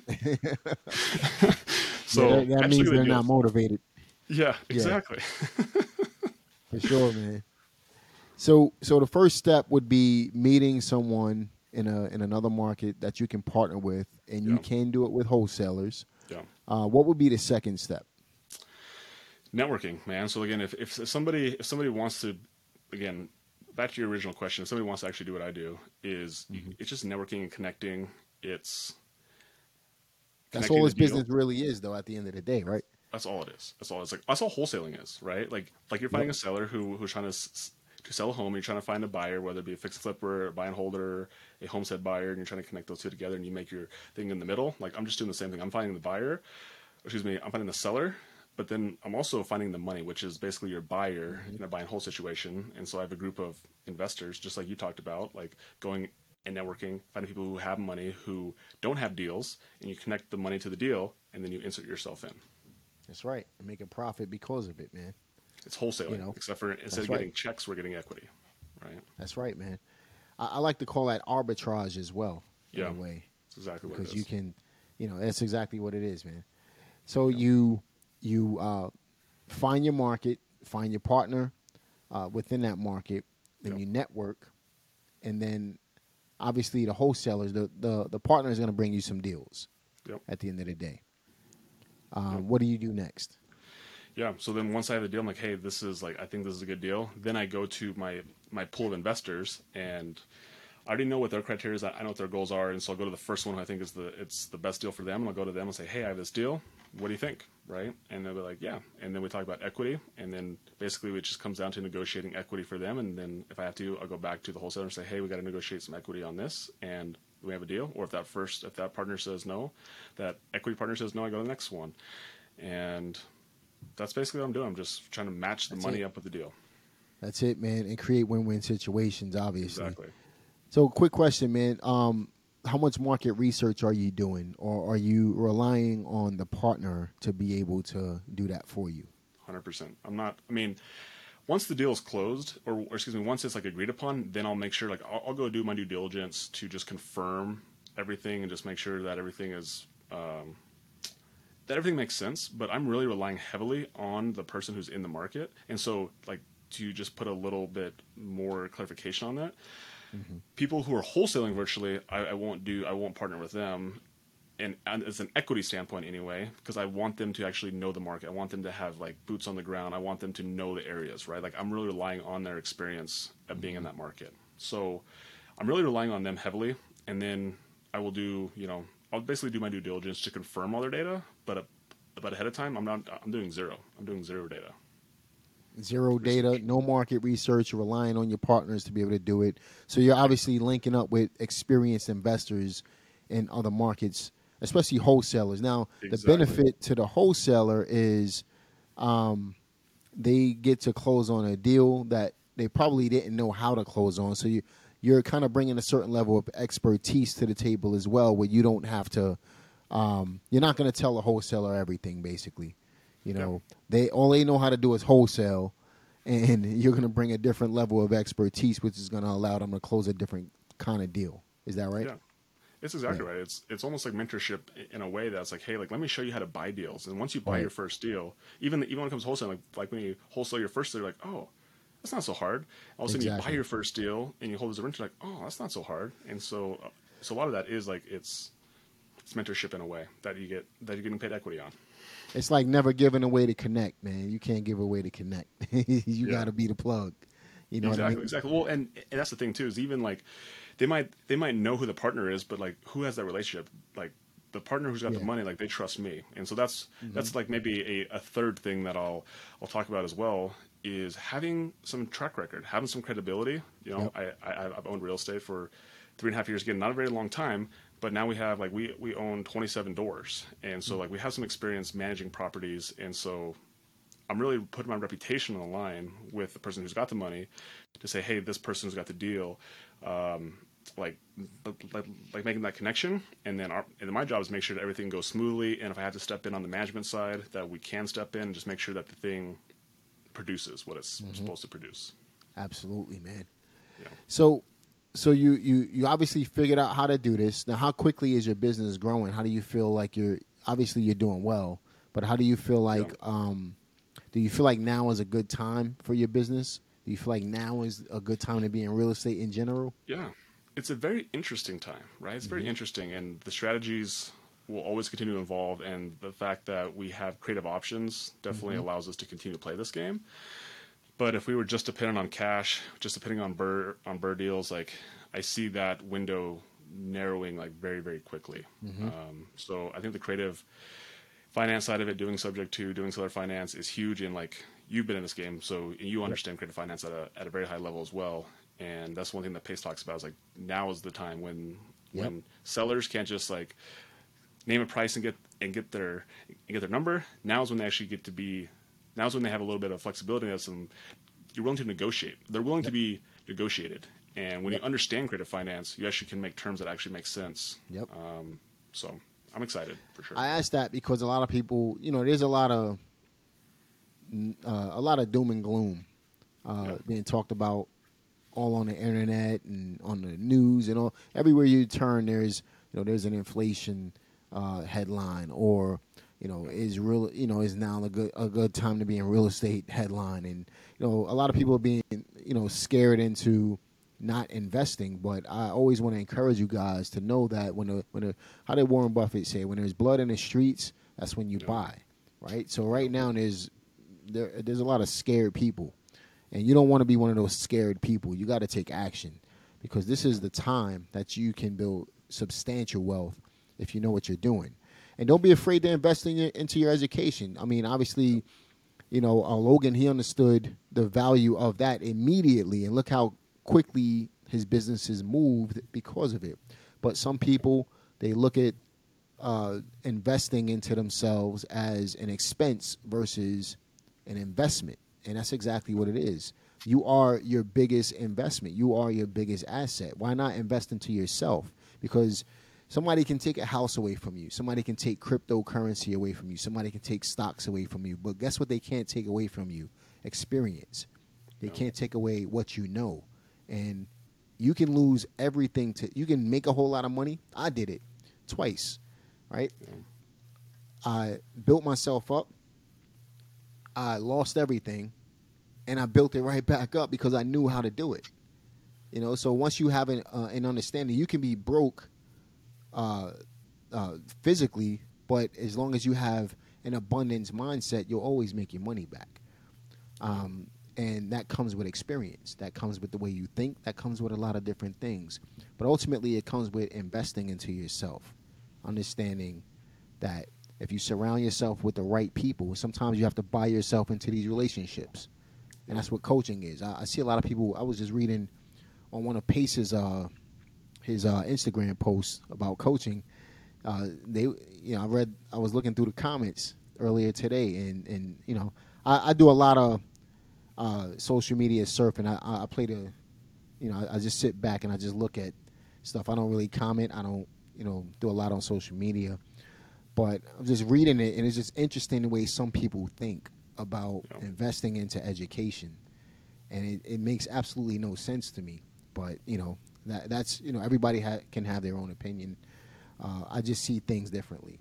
so yeah, that, means they're not motivated. Yeah, exactly. Yeah. For sure, man. So, so the first step would be meeting someone in a in another market that you can partner with, and you yeah. can do it with wholesalers. Yeah. Uh, what would be the second step? Networking, man. So again, if, if somebody if somebody wants to, again, back to your original question, if somebody wants to actually do what I do, is mm-hmm. it's just networking and connecting. It's that's all this business really is, though. At the end of the day, right? That's all it is. That's all it's like. That's all wholesaling is, right? Like, like you're finding yep. a seller who who's trying to to sell a home. You're trying to find a buyer, whether it be a fixed flipper, a buy and holder, a homestead buyer, and you're trying to connect those two together, and you make your thing in the middle. Like I'm just doing the same thing. I'm finding the buyer, excuse me, I'm finding the seller, but then I'm also finding the money, which is basically your buyer mm-hmm. in a buy and hold situation. And so I have a group of investors, just like you talked about, like going and networking, finding people who have money who don't have deals, and you connect the money to the deal, and then you insert yourself in. That's right, and make a profit because of it, man. It's wholesaling, you know, except for instead of right. getting checks, we're getting equity, right? That's right, man. I, I like to call that arbitrage as well. Yeah, a way, that's exactly because you can, you know, that's exactly what it is, man. So yeah. you you uh, find your market, find your partner uh, within that market, then yep. you network, and then obviously the wholesalers, the the, the partner is going to bring you some deals. Yep. At the end of the day, um, yep. what do you do next? Yeah. So then once I have a deal, I'm like, hey, this is like I think this is a good deal. Then I go to my my pool of investors and I already know what their criteria is. I know what their goals are, and so I'll go to the first one who I think is the it's the best deal for them, and I'll go to them and say, hey, I have this deal. What do you think? Right? And they'll be like, yeah. And then we talk about equity, and then basically it just comes down to negotiating equity for them. And then if I have to, I'll go back to the wholesaler and say, hey, we got to negotiate some equity on this, and we have a deal. Or if that first if that partner says no, that equity partner says no, I go to the next one, and that's basically what I'm doing. I'm just trying to match the that's money it. up with the deal. That's it, man, and create win-win situations. Obviously. Exactly. So, quick question, man. Um, how much market research are you doing, or are you relying on the partner to be able to do that for you? Hundred percent. I'm not. I mean, once the deal is closed, or, or, excuse me, once it's like agreed upon, then I'll make sure like I'll, I'll, go do my due diligence to just confirm everything and just make sure that everything is um, that everything makes sense. But I'm really relying heavily on the person who's in the market, and so like to you just put a little bit more clarification on that. Mm-hmm. People who are wholesaling virtually, I, I, won't do. I won't partner with them, and, and as an equity standpoint anyway, because I want them to actually know the market. I want them to have like boots on the ground. I want them to know the areas, right? Like I'm really relying on their experience of being in that market. So I'm really relying on them heavily, and then I will do. You know, I'll basically do my due diligence to confirm all their data, but. but ahead of time, I'm not. I'm doing zero. I'm doing zero data zero data, no market research, you're relying on your partners to be able to do it. So you're obviously linking up with experienced investors in other markets, especially wholesalers. Now, exactly. the benefit to the wholesaler is um, they get to close on a deal that they probably didn't know how to close on. So you you're kind of bringing a certain level of expertise to the table as well, where you don't have to. Um, you're not going to tell a wholesaler everything, basically. You know, yeah. they all they know how to do is wholesale, and you're going to bring a different level of expertise, which is going to allow them to close a different kind of deal. Is that right? Yeah. It's exactly yeah. right. It's it's almost like mentorship in a way that's like, hey, like let me show you how to buy deals. And once you buy right. your first deal, even even when it comes to wholesale, like like when you wholesale your first deal, you're like, oh, that's not so hard. All of a sudden, exactly. you buy your first deal and you hold as a renter, like, oh, that's not so hard. And so, uh, so a lot of that is like it's it's mentorship in a way that you get that you're getting paid equity on it's like never giving away to connect, man. You can't give away to connect. you yeah. got to be the plug. You know exactly, what I mean? exactly. Well, and, and that's the thing too is even like they might they might know who the partner is, but like who has that relationship? Like the partner who's got Yeah. the money, like they trust me, and so that's mm-hmm. that's like maybe a, a third thing that I'll I'll talk about as well is having some track record, having some credibility. You know, I, I I've owned real estate for three and a half years. Again, not a very long time, but now we have like we we own 27 doors, and so like we have some experience managing properties, and so I'm really putting my reputation on the line with the person who's got the money to say, hey, this person's got the deal. Um, like, like, like making that connection, and then our, and then my job is to make sure that everything goes smoothly. And if I have to step in on the management side, that we can step in and just make sure that the thing produces what it's supposed to produce. Absolutely, man. Yeah. So, so you you you obviously figured out how to do this. Now, how quickly is your business growing? How do you feel like you're obviously you're doing well, but how do you feel like um, do you feel like now is a good time for your business? Do you feel like now is a good time to be in real estate in general? Yeah, it's a very interesting time, right? It's very interesting, and the strategies will always continue to evolve. And the fact that we have creative options definitely allows us to continue to play this game. But if we were just dependent on cash, just depending on BRRRR on BRRRR deals, like I see that window narrowing like very very quickly. Um, so I think the creative finance side of it, doing subject to, doing seller finance is huge. And like you've been in this game, so you understand creative finance at a at a very high level as well. And that's one thing that Pace talks about is like now is the time when Yep. when sellers can't just like name a price and get and get their and get their number. Now is when they actually get to be. Now is when they have a little bit of flexibility and some. You're willing to negotiate. They're willing to be negotiated. And when you understand creative finance, you actually can make terms that actually make sense. Yep. Um, so I'm excited for sure. I asked that because a lot of people, you know, there's a lot of uh, a lot of doom and gloom uh, Yeah. being talked about all on the internet and on the news and all. Everywhere you turn, there's you know there's an inflation uh, headline or you know is real you know is now a good a good time to be in real estate headline. And you know a lot of people are being you know scared into not investing but i always want to encourage you guys to know that when a when a how did warren buffett say when there's blood in the streets that's when you buy right? So right now there's there, there's a lot of scared people. And you don't want to be one of those scared people. You got to take action because this is the time that you can build substantial wealth if you know what you're doing and don't be afraid to invest in your, into your education i mean obviously you know uh, logan he understood the value of that immediately and look how quickly his businesses moved because of it but some people they look at uh, investing into themselves as an expense versus an investment. And that's exactly what it is. You are your biggest investment. You are your biggest asset. Why not invest into yourself? Because somebody can take a house away from you. Somebody can take cryptocurrency away from you. Somebody can take stocks away from you. But guess what they can't take away from you? Experience. They can't take away what you know. And you can lose everything to you can make a whole lot of money. I did it twice, right? I built myself up. I lost everything, and I built it right back up because I knew how to do it. You know, so once you have an, uh, an understanding, you can be broke uh, uh, physically, but as long as you have an abundance mindset, you'll always make your money back. Um, and that comes with experience. That comes with the way you think. That comes with a lot of different things. But ultimately, it comes with investing into yourself, understanding that if you surround yourself with the right people, sometimes you have to buy yourself into these relationships, and that's what coaching is. I, I see a lot of people. I was just reading on one of Pace's uh, his uh, Instagram posts about coaching. Uh, they, you know, I read. I was looking through the comments earlier today, and and you know, I, I do a lot of uh, social media surfing. I, I play the, you know, I, I just sit back and I just look at stuff. I don't really comment. I don't, you know, do a lot on social media. But I'm just reading it, and it's just interesting the way some people think about Yeah. investing into education, and it, it makes absolutely no sense to me. But you know, that that's you know, everybody ha- can have their own opinion. Uh, I just see things differently.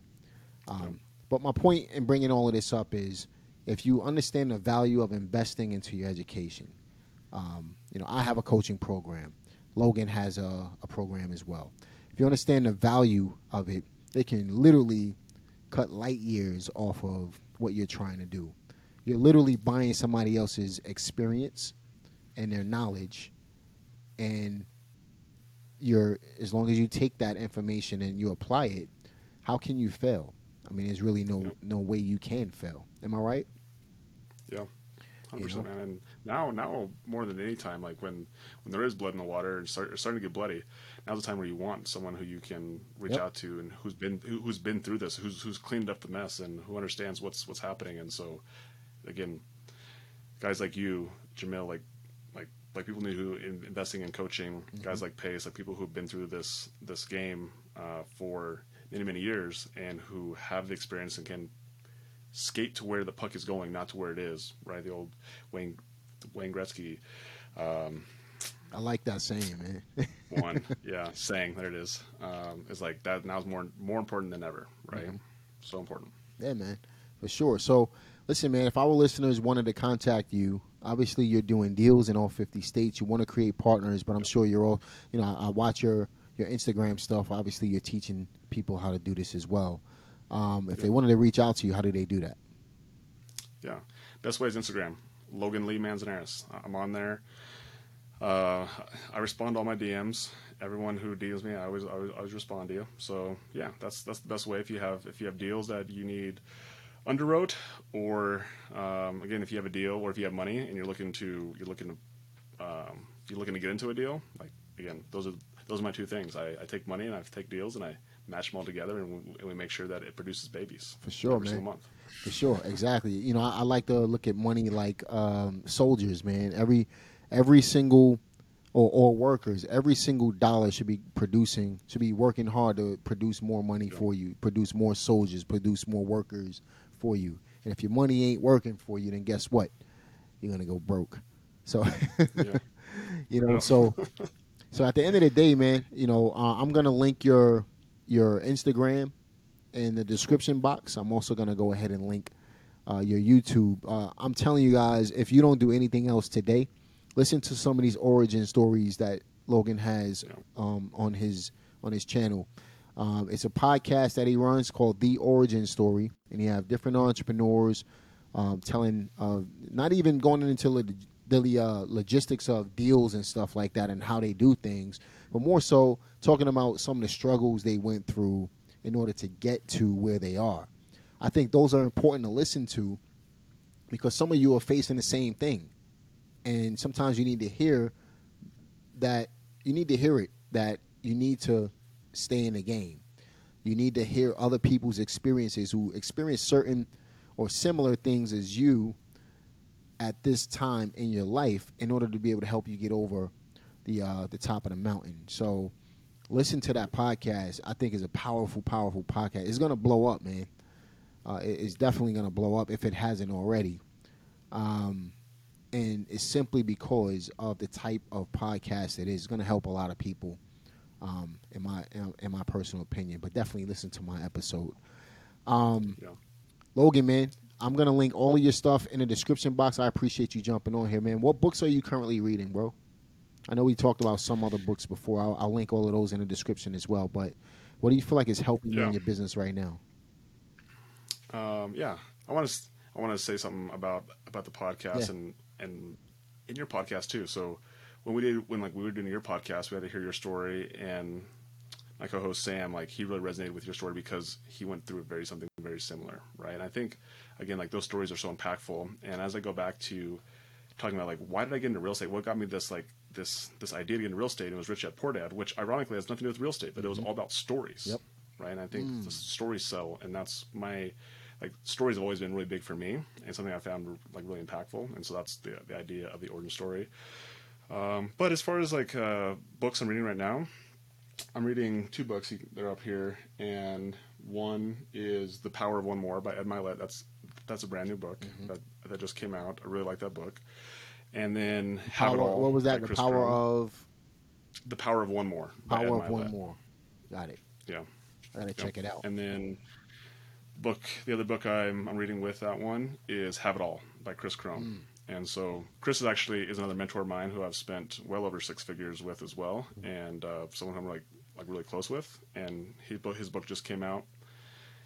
Um, But my point in bringing all of this up is, if you understand the value of investing into your education, um, you know, I have a coaching program. Logan has a, a program as well. If you understand the value of it, it can literally cut light years off of what you're trying to do. You're literally buying somebody else's experience and their knowledge, and you're as long as you take that information and you apply it, how can you fail? I mean, there's really no Yep. no way you can fail. Am I right? Yeah, hundred You percent, know? And now, now more than any time, like when when there is blood in the water and start, starting to get bloody, now's the time where you want someone who you can reach Yep. out to and who's been who, who's been through this, who's who's cleaned up the mess and who understands what's what's happening. And so, again, guys like you, Jamil, like like people who in, investing in coaching, guys like Pace, like people who've been through this this game uh, for many many years and who have the experience and can skate to where the puck is going, not to where it is. Right, the old Wayne Wayne Gretzky I like that saying, man. one, yeah, saying there it is. Um, is like that now is more more important than ever. Right, so important. Yeah, man, for sure. So, listen, man, if our listeners wanted to contact you, obviously you're doing deals in all 50 states. You want to create partners, but I'm sure you're all, you know, I, I watch your your Instagram stuff. Obviously, you're teaching people how to do this as well. Um, if they wanted to reach out to you, how do they do that? Yeah. Best way is Instagram. Logan Lee Manzanares. I'm on there. Uh, I respond to all my DMs. Everyone who DMs me, I always, I always, I always respond to you. So yeah, that's that's the best way. If you have if you have deals that you need underwrote, or um, again, if you have a deal, or if you have money and you're looking to you're looking to um, you're looking to get into a deal, like again, those are those are my two things. I, I take money and I take deals and I match them all together, and we, and we make sure that it produces babies For sure, every man. single month. For sure, exactly. You know, I, I like to look at money like um, soldiers, man. Every every single or, or workers, every single dollar should be producing, should be working hard to produce more money for you, produce more soldiers, produce more workers for you. And if your money ain't working for you, then guess what? You're gonna go broke. So, Yeah. you know, Yeah. so so at the end of the day, man, you know, uh, I'm gonna link your your Instagram in the description box. I'm also gonna go ahead and link uh, your YouTube. Uh, I'm telling you guys, if you don't do anything else today, listen to some of these origin stories that Logan has um, on his on his channel. Um, it's a podcast that he runs called The Origin Story, and you have different entrepreneurs um, telling, uh, not even going into the uh, logistics of deals and stuff like that and how they do things, but more so talking about some of the struggles they went through in order to get to where they are. I think those are important to listen to because some of you are facing the same thing. And sometimes you need to hear that you need to hear it that you need to stay in the game. You need to hear other people's experiences who experience certain or similar things as you at this time in your life in order to be able to help you get over the uh, the top of the mountain. So listen to that podcast. I think is a powerful, powerful podcast. It's gonna blow up, man. Uh, it- it's definitely gonna blow up if it hasn't already. Um, and it's simply because of the type of podcast it is. It's gonna help a lot of people. Um, in my in, in my personal opinion, but definitely listen to my episode. Um, Yeah. Logan, man, I'm gonna link all of your stuff in the description box. I appreciate you jumping on here, man. What books are you currently reading, bro? I know we talked about some other books before. I'll, I'll link all of those in the description as well. But what do you feel like is helping you in your business right now? Um, yeah, I want to I want to say something about about the podcast Yeah. and and in your podcast too. So when we did when like we were doing your podcast, we had to hear your story and my co-host Sam like he really resonated with your story because he went through very something very similar, right? And I think again like those stories are so impactful. And as I go back to talking about like why did I get into real estate? What got me this like this this idea to get into real estate? And it was Rich Dad Poor Dad, which ironically has nothing to do with real estate, but it was mm-hmm. all about stories. Yep. Right. And I think mm. the stories sell, and that's my like stories have always been really big for me, and something I found like really impactful. And so that's the the idea of the origin story. Um, but as far as like uh, books I'm reading right now, I'm reading two books. They're up here, and one is The Power of One More by Ed Mylett. That's that's a brand new book that that just came out. I really like that book. And then Have It Power, All what was that? The Chris power of The Power of One More. Ed power of one more. Got it. Yeah. I gotta check it out. And then book the other book I'm I'm reading with that one is Have It All by Chris Krohn. And so Chris is actually is another mentor of mine who I've spent well over six figures with as well, and uh, someone I'm like like really close with. And his book his book just came out,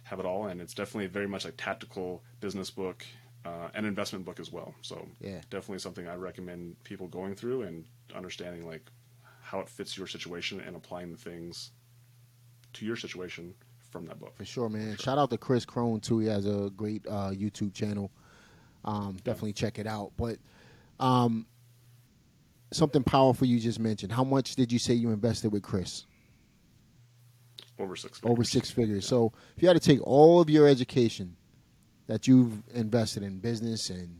Have It All, and it's definitely very much like tactical business book. uh, an investment book as well. So Yeah. definitely something I recommend people going through and understanding like how it fits your situation and applying the things to your situation from that book. For sure, man. Shout out to Chris Krohn too. He has a great uh, YouTube channel. Um, definitely check it out. But um, something powerful you just mentioned. How much did you say you invested with Chris? Over six. Over six figures. So if you had to take all of your education that you've invested in business and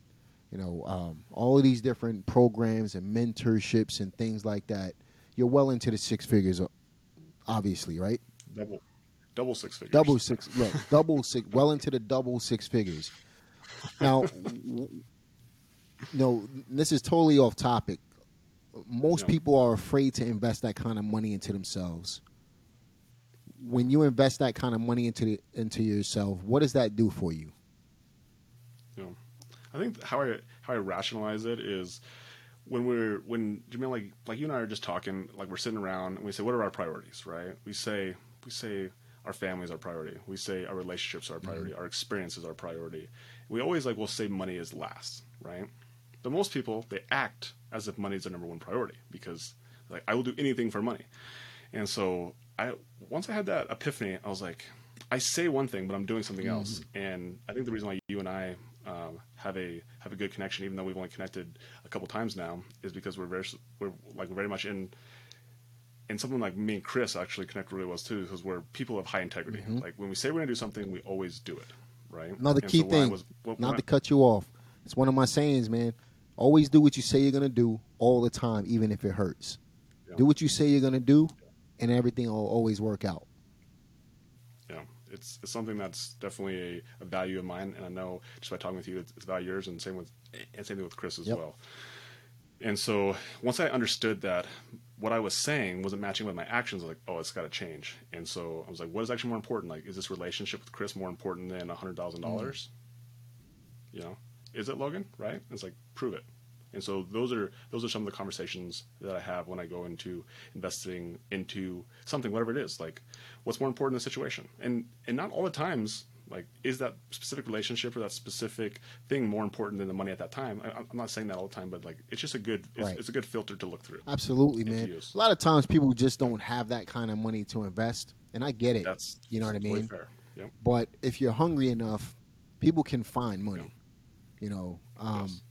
you know um, all of these different programs and mentorships and things like that, you're well into the six figures, uh, obviously, right? double, double six figures. Double six, look, double six, well into the double six figures. Now, no, this is totally off topic. Most Yeah. people are afraid to invest that kind of money into themselves. When you invest that kind of money into the, into yourself, what does that do for you? You know, I think how I how I rationalize it is when we're when you mean like like you and I are just talking like we're sitting around and we say what are our priorities right we say we say our family is our priority we say our relationships are our priority mm-hmm. our experience is our priority we always like will say money is last right but most people they act as if money is their number one priority because like I will do anything for money and so I once I had that epiphany, I was like, I say one thing, but I'm doing something else. And I think the reason why you and I um, have a have a good connection, even though we've only connected a couple times now, is because we're very we're like very much in. And something like me and Chris actually connect really well too, because we're people of high integrity. Like when we say we're gonna do something, we always do it, right? Another And key so thing, was- not to cut you off. It's one of my sayings, man. Always do what you say you're gonna do all the time, even if it hurts. Yeah. Do what you say you're gonna do, and everything will always work out. know, it's it's something that's definitely a, a value of mine, and I know just by talking with you, it's, it's a value of yours, and same with and same thing with Chris as Yep. well. And so once I understood that what I was saying wasn't matching with my actions, I was like, oh, it's got to change. And so I was like, what is actually more important? Like, is this relationship with Chris more important than a hundred thousand mm-hmm. dollars? You know, is it Logan? Right? It's like prove it. And so those are those are some of the conversations that I have when I go into investing into something, whatever it is. Like, what's more important in the situation? And and not all the times, like, is that specific relationship or that specific thing more important than the money at that time? I, I'm not saying that all the time, but like, it's just a good it's, Right. it's a good filter to look through. Absolutely, man. A lot of times people just don't have that kind of money to invest, and I get it. That's you know what I mean. Fair. Yep. But if you're hungry enough, people can find money. You know, um, Yes.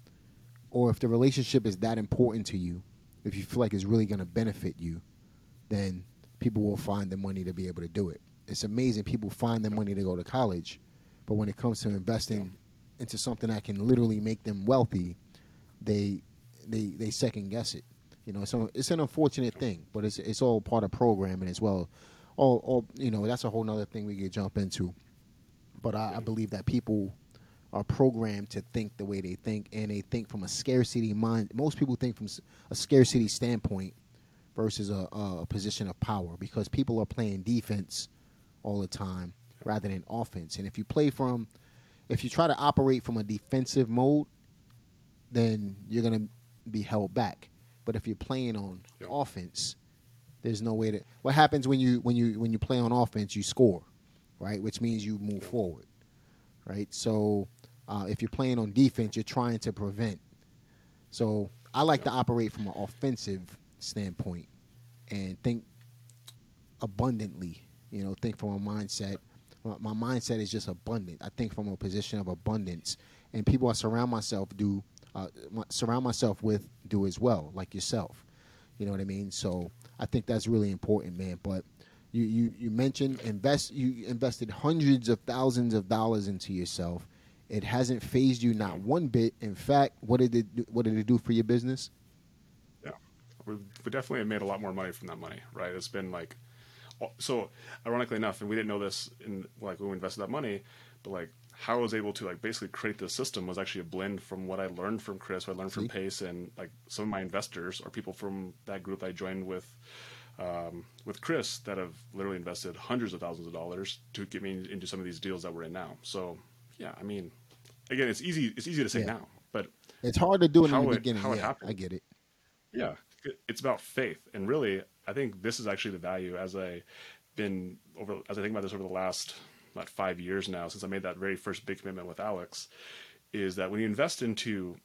or if the relationship is that important to you, if you feel like it's really going to benefit you, then people will find the money to be able to do it. It's amazing people find the money to go to college, but when it comes to investing into something that can literally make them wealthy, they they they second guess it. You know, so it's an unfortunate thing, but it's it's all part of programming as well. All, all you know, that's a whole nother thing we could jump into. But I, I believe that people are programmed to think the way they think, and they think from a scarcity mind. Most people think from a scarcity standpoint versus a, a position of power because people are playing defense all the time rather than offense. And if you play from, if you try to operate from a defensive mode, then you're gonna be held back. But if you're playing on Yeah. offense, there's no way to. What happens when you when you when you play on offense? You score, right? Which means you move forward, right? So uh, if you're playing on defense, you're trying to prevent. So I like to operate from an offensive standpoint and think abundantly. You know, think from a mindset. My mindset is just abundant. I think from a position of abundance, and people I surround myself do uh, surround myself with do as well, like yourself. You know what I mean? So I think that's really important, man. But you you you mentioned invest. You invested hundreds of thousands of dollars into yourself. It hasn't phased you not one bit. In fact, what did it do, what did it do for your business? Yeah, we we definitely have made a lot more money from that money, right? It's been like, so ironically enough, and we didn't know this in like when we invested that money, but like how I was able to like basically create this system was actually a blend from what I learned from Chris, what I learned from Pace, and like some of my investors or people from that group I joined with. Um, with Chris, that have literally invested hundreds of thousands of dollars to get me into some of these deals that we're in now. So, yeah, I mean, again, it's easy. It's easy to say Yeah. now, but It's hard to do it in the it- beginning. how it happened. I get it. yeah it's about faith and really i think this is actually the value as i been over as i think about this over the last about five years now since i made that very first big commitment with alex is that when you invest into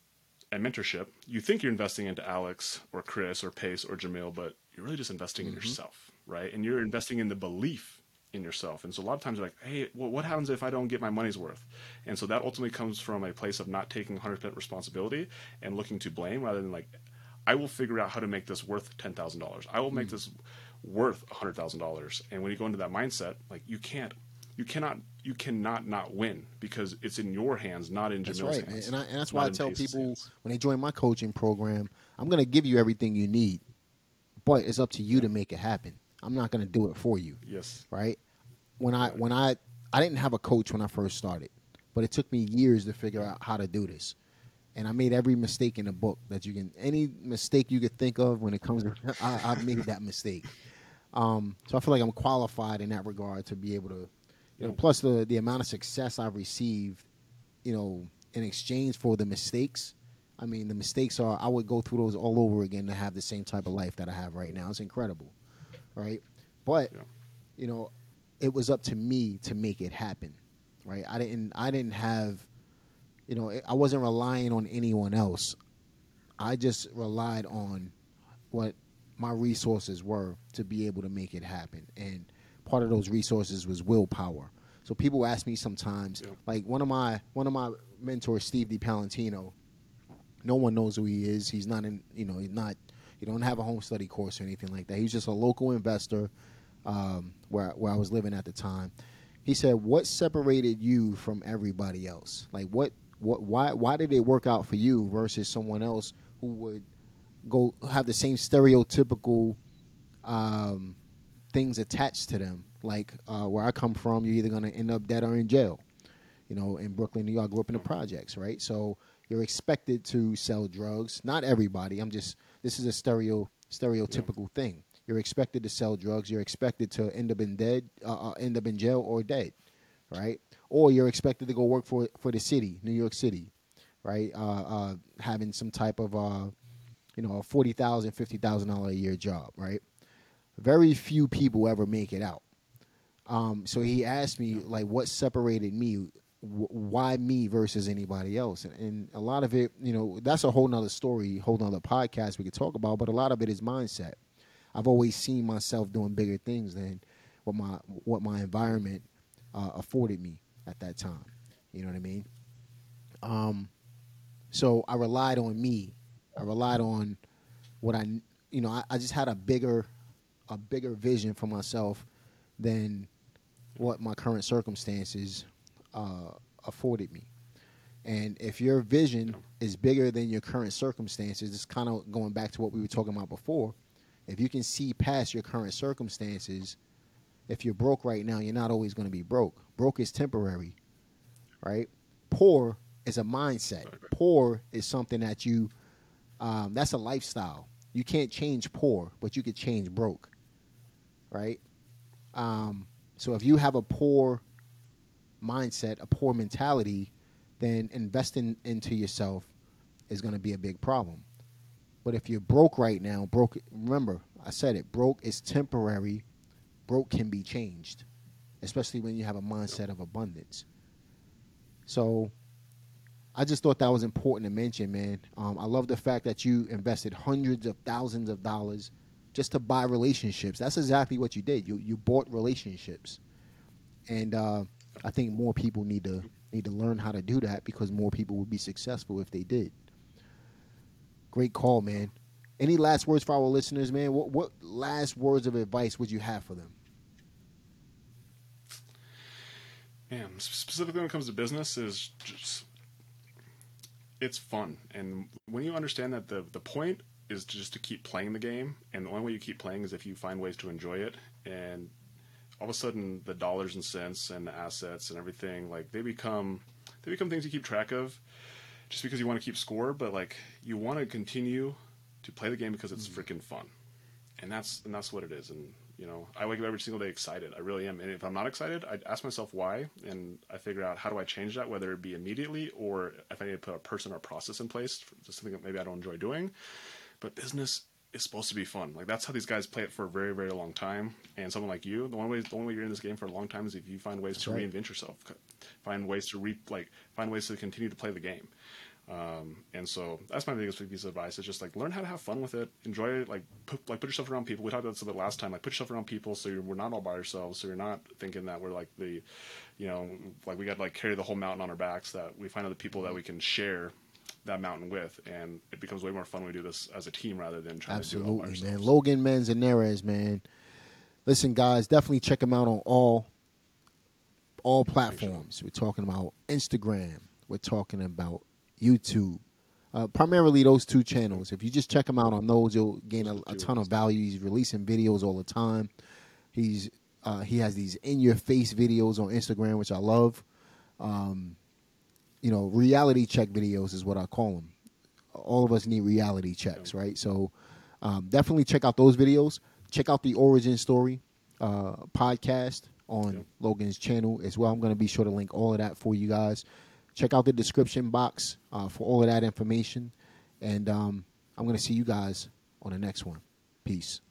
a mentorship, you think you're investing into Alex or Chris or Pace or Jamil, but you're really just investing mm-hmm. in yourself, right? And you're investing in the belief in yourself. And so a lot of times you're like, hey, well, what happens if I don't get my money's worth? And so that ultimately comes from a place of not taking 100% responsibility and looking to blame rather than like, I will figure out how to make this worth $10,000. I will make mm. this worth a $100,000. And when you go into that mindset, like you can't you cannot you cannot not win because it's in your hands, not in Jamil's that's right, hands. And, I, and that's why I tell people hands. when they join my coaching program, I'm going to give you everything you need, but it's up to you to make it happen. I'm not going to do it for you. Yes. Right. When I when I I didn't have a coach when I first started, but it took me years to figure out how to do this. And I made every mistake in the book that you can any mistake you could think of when it comes to I, I've made that mistake. Um, so I feel like I'm qualified in that regard to be able to you know, plus the the amount of success I've received, you know, in exchange for the mistakes. I mean, the mistakes are I would go through those all over again to have the same type of life that I have right now. It's incredible, right? But yeah. you know, it was up to me to make it happen, right? I didn't I didn't have, you know, I wasn't relying on anyone else. I just relied on what my resources were to be able to make it happen, and part of those resources was willpower. So people ask me sometimes, yeah. like one of my one of my mentors, Steve DiPalantino. No one knows who he is. He's not in, you know, he's not. He don't have a home study course or anything like that. He's just a local investor um, where where I was living at the time. He said, "What separated you from everybody else? Like what what why why did it work out for you versus someone else who would go have the same stereotypical um, things attached to them. Like uh, where I come from, you're either going to end up dead or in jail. You know, in Brooklyn, New York, I grew up in the projects, right? So you're expected to sell drugs. Not everybody. I'm just this is a stereo stereotypical yeah. thing. You're expected to sell drugs. You're expected to end up in dead, uh, uh, end up in jail or dead, right? Or you're expected to go work for for the city, New York City, right? Uh, uh having some type of uh, you know, a forty thousand, fifty thousand dollar a year job, right? very few people ever make it out. Um, so he asked me like, what separated me? why me versus anybody else? And, and, a lot of it, you know, that's a whole nother story, whole nother podcast we could talk about. But a lot of it is mindset. I've always seen myself doing bigger things than what my what my environment uh, afforded me at that time. You know what I mean? Um, so I relied on me. I relied on what I, you know, I, I just had a bigger a bigger vision for myself than what my current circumstances uh, afforded me. And if your vision is bigger than your current circumstances, it's kind of going back to what we were talking about before. If you can see past your current circumstances, if you're broke right now, you're not always going to be broke. Broke is temporary, right? Poor is a mindset. Poor is something that you, um, that's a lifestyle. You can't change poor, but you could change broke right? Um, so if you have a poor mindset, a poor mentality, then investing into yourself is going to be a big problem. But if you're broke right now, broke, remember, I said it, broke is temporary. Broke can be changed, especially when you have a mindset of abundance. So I just thought that was important to mention, man. Um, I love the fact that you invested hundreds of thousands of dollars just to buy relationships. That's exactly what you did. You you bought relationships, and uh, I think more people need to need to learn how to do that because more people would be successful if they did. Great call, man. Any last words for our listeners, man? What what last words of advice would you have for them? Man, specifically when it comes to business, is just it's fun, and when you understand that the the point is just to keep playing the game, and the only way you keep playing is if you find ways to enjoy it. And all of a sudden, the dollars and cents and the assets and everything like they become they become things you keep track of, just because you want to keep score. But like you want to continue to play the game because it's mm-hmm. freaking fun, and that's and that's what it is. And you know, I wake up every single day excited. I really am. And if I'm not excited, I ask myself why, and I figure out how do I change that, whether it be immediately or if I need to put a person or process in place, for something that maybe I don't enjoy doing. But business is supposed to be fun. Like that's how these guys play it for a very, very long time. And someone like you, the only way, the only way you're in this game for a long time is if you find ways to right. reinvent yourself, find ways to re like find ways to continue to play the game. Um, and so that's my biggest piece of advice is just like learn how to have fun with it, enjoy it, like put, like put yourself around people. We talked about this a bit last time. Like put yourself around people so you're, we're not all by ourselves. So you're not thinking that we're like the, you know, like we got to like carry the whole mountain on our backs. That we find other people that we can share that mountain with, and it becomes way more fun when we do this as a team rather than trying to do it all by Absolutely, man. Logan Manzanares, man. Listen, guys, definitely check him out on all all platforms. We're talking about Instagram. We're talking about YouTube. Uh, primarily those two channels. If you just check him out on those, you'll gain a, a ton of value. He's releasing videos all the time. He's uh, he has these in your face videos on Instagram, which I love. Um, you know, reality check videos is what I call them. All of us need reality checks, right? So um, definitely check out those videos. Check out the origin story uh, podcast on. Logan's channel as well. I'm going to be sure to link all of that for you guys. Check out the description box uh, for all of that information. And um, I'm going to see you guys on the next one. Peace.